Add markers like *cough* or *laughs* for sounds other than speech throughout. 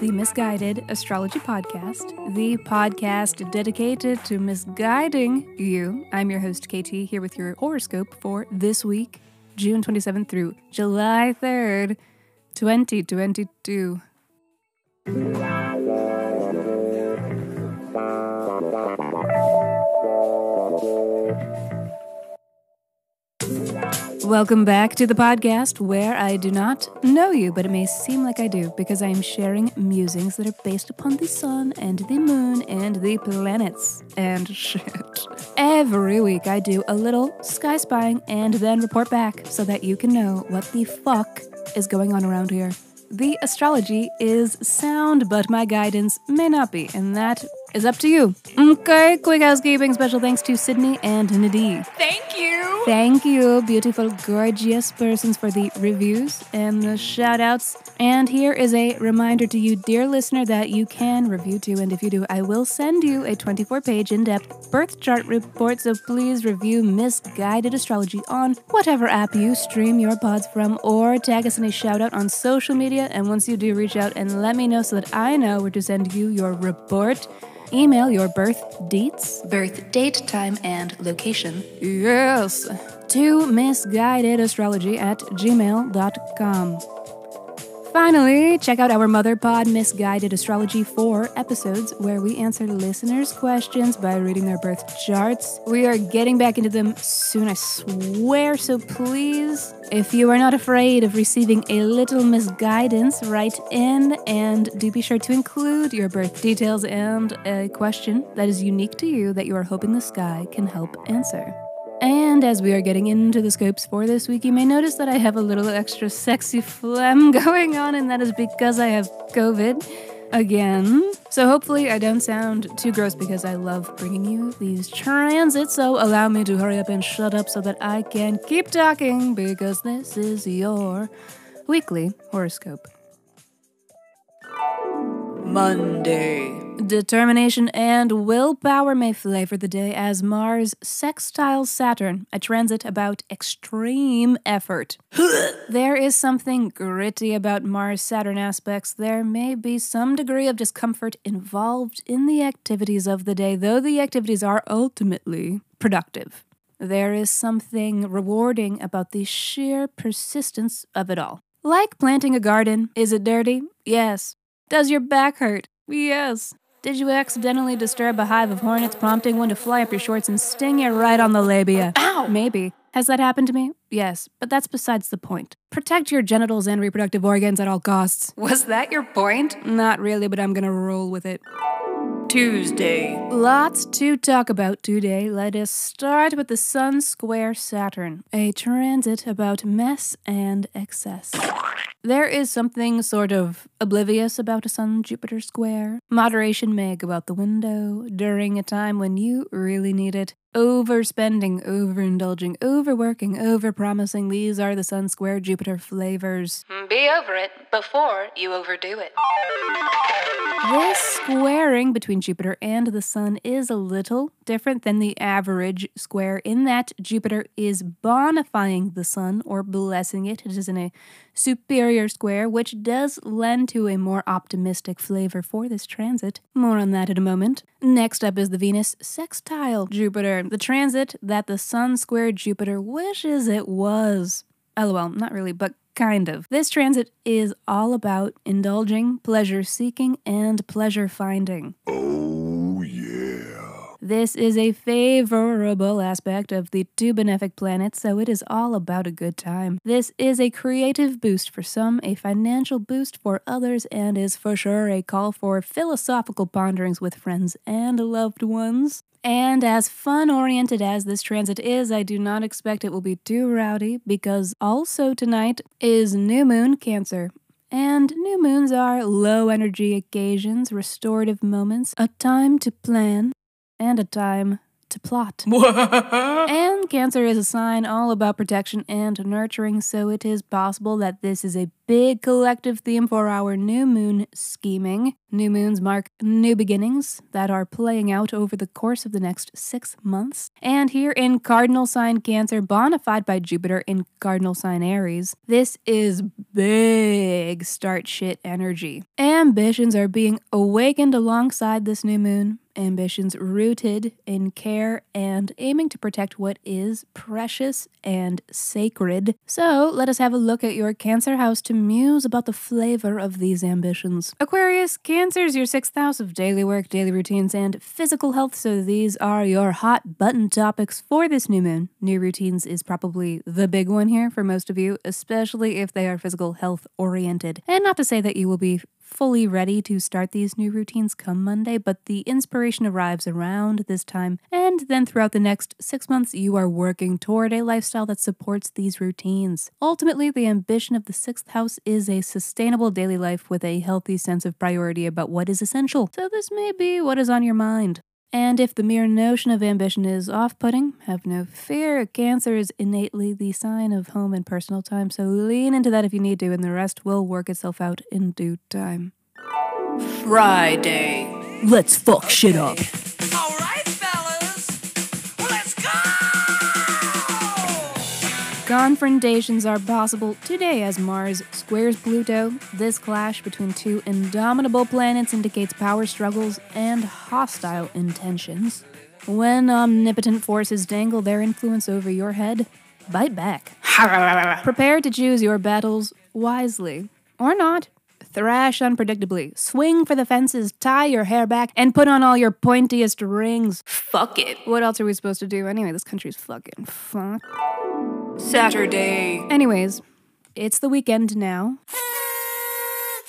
the Misguided Astrology Podcast, the podcast dedicated to misguiding you. I'm your host, KT, here with your horoscope for this week, June 27th through July 3rd, 2022. Welcome back to the podcast where I do not know you, but it may seem like I do because I am sharing musings that are based upon the sun and the moon and the planets and *laughs* shit. Every week I do a little sky spying and then report back so that you can know what the fuck is going on around here. The astrology is sound, but my guidance may not be, and that is up to you. Okay, quick housekeeping. Special thanks to Sydney and Nadine. Thank you. Thank you, beautiful, gorgeous persons, for the reviews and the shout outs. And here is a reminder to you, dear listener, that you can review too. And if you do, I will send you a 24 page in depth birth chart report. So please review Misguided Astrology on whatever app you stream your pods from, or tag us in a shout out on social media. And once you do, reach out and let me know so that I know where to send you your report. Email your birth dates, birth date, time, and location. Yes. To misguidedastrology at gmail.com. Finally, check out our Mother Pod Misguided Astrology 4 episodes where we answer listeners' questions by reading their birth charts. We are getting back into them soon, I swear, so please, if you are not afraid of receiving a little misguidance, write in and do be sure to include your birth details and a question that is unique to you that you are hoping the sky can help answer. And as we are getting into the scopes for this week, you may notice that I have a little extra sexy phlegm *laughs* going on, and that is because I have COVID again. So hopefully I don't sound too gross because I love bringing you these transits. So allow me to hurry up and shut up so that I can keep talking because this is your weekly horoscope. Monday. Determination and willpower may flavor the day as Mars sextiles Saturn, a transit about extreme effort. *laughs* there is something gritty about Mars Saturn aspects. There may be some degree of discomfort involved in the activities of the day, though the activities are ultimately productive. There is something rewarding about the sheer persistence of it all. Like planting a garden. Is it dirty? Yes. Does your back hurt? Yes. Did you accidentally disturb a hive of hornets, prompting one to fly up your shorts and sting you right on the labia? Ow! Maybe. Has that happened to me? Yes, but that's besides the point. Protect your genitals and reproductive organs at all costs. Was that your point? Not really, but I'm gonna roll with it. Tuesday. Lots to talk about today. Let us start with the Sun Square Saturn, a transit about mess and excess. There is something sort of oblivious about a Sun Jupiter square. Moderation may go out the window during a time when you really need it. Overspending, overindulging, overworking, overpromising. These are the Sun Square Jupiter flavors. Mm, be over it before you overdo it. This squaring between Jupiter and the Sun is a little different than the average square in that Jupiter is bonifying the Sun or blessing it. It is in a superior square, which does lend to a more optimistic flavor for this transit. More on that in a moment. Next up is the Venus sextile Jupiter, the transit that the Sun squared Jupiter wishes it was. Oh, LOL, not really, but kind of. This transit is all about indulging, pleasure seeking, and pleasure finding. Oh. This is a favorable aspect of the two benefic planets, so it is all about a good time. This is a creative boost for some, a financial boost for others, and is for sure a call for philosophical ponderings with friends and loved ones. And as fun oriented as this transit is, I do not expect it will be too rowdy because also tonight is New Moon Cancer. And new moons are low energy occasions, restorative moments, a time to plan, and a time to plot. *laughs* and Cancer is a sign all about protection and nurturing, so it is possible that this is a big collective theme for our new moon scheming. New moons mark new beginnings that are playing out over the course of the next six months. And here in Cardinal sign Cancer, bonified by Jupiter in Cardinal sign Aries, this is big start shit energy. Ambitions are being awakened alongside this new moon ambitions rooted in care and aiming to protect what is precious and sacred. So, let us have a look at your Cancer house to muse about the flavor of these ambitions. Aquarius, Cancer is your sixth house of daily work, daily routines, and physical health, so these are your hot button topics for this new moon. New routines is probably the big one here for most of you, especially if they are physical health oriented. And not to say that you will be fully ready to start these new routines come Monday, but the inspiration arrives around this time, and then throughout the next six months, you are working toward a lifestyle that supports these routines. Ultimately, the ambition of the sixth house is a sustainable daily life with a healthy sense of priority about what is essential. So, this may be what is on your mind. And if the mere notion of ambition is off putting, have no fear. Cancer is innately the sign of home and personal time, so lean into that if you need to, and the rest will work itself out in due time. Friday. Let's fuck shit up. Confrontations are possible today as Mars squares Pluto. This clash between two indomitable planets indicates power struggles and hostile intentions. When omnipotent forces dangle their influence over your head, bite back. *laughs* Prepare to choose your battles wisely. Or not. Thrash unpredictably. Swing for the fences, tie your hair back, and put on all your pointiest rings. Fuck it. What else are we supposed to do? Anyway, this country's fucking fuck. Saturday. Anyways, it's the weekend now.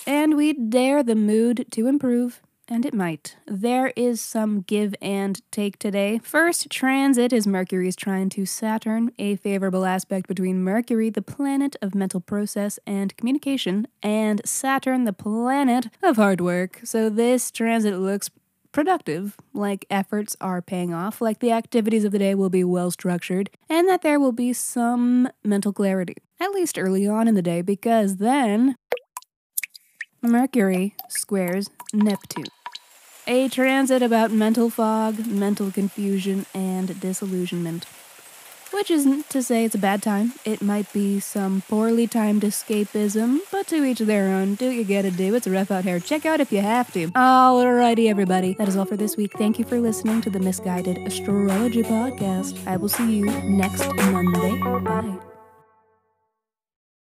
And we dare the mood to improve, and it might. There is some give and take today. First transit is Mercury's trine to Saturn, a favorable aspect between Mercury, the planet of mental process and communication, and Saturn, the planet of hard work. So this transit looks productive, like efforts are paying off, like the activities of the day will be well structured, and that there will be some mental clarity, at least early on in the day, because then Mercury squares Neptune. A transit about mental fog, mental confusion, and disillusionment. Which isn't to say it's a bad time. It might be some poorly timed escapism, but to each their own. Do what you gotta do. It's rough out here. Check out if you have to. Alrighty, everybody. That is all for this week. Thank you for listening to the Misguided Astrology Podcast. I will see you next Monday. Bye.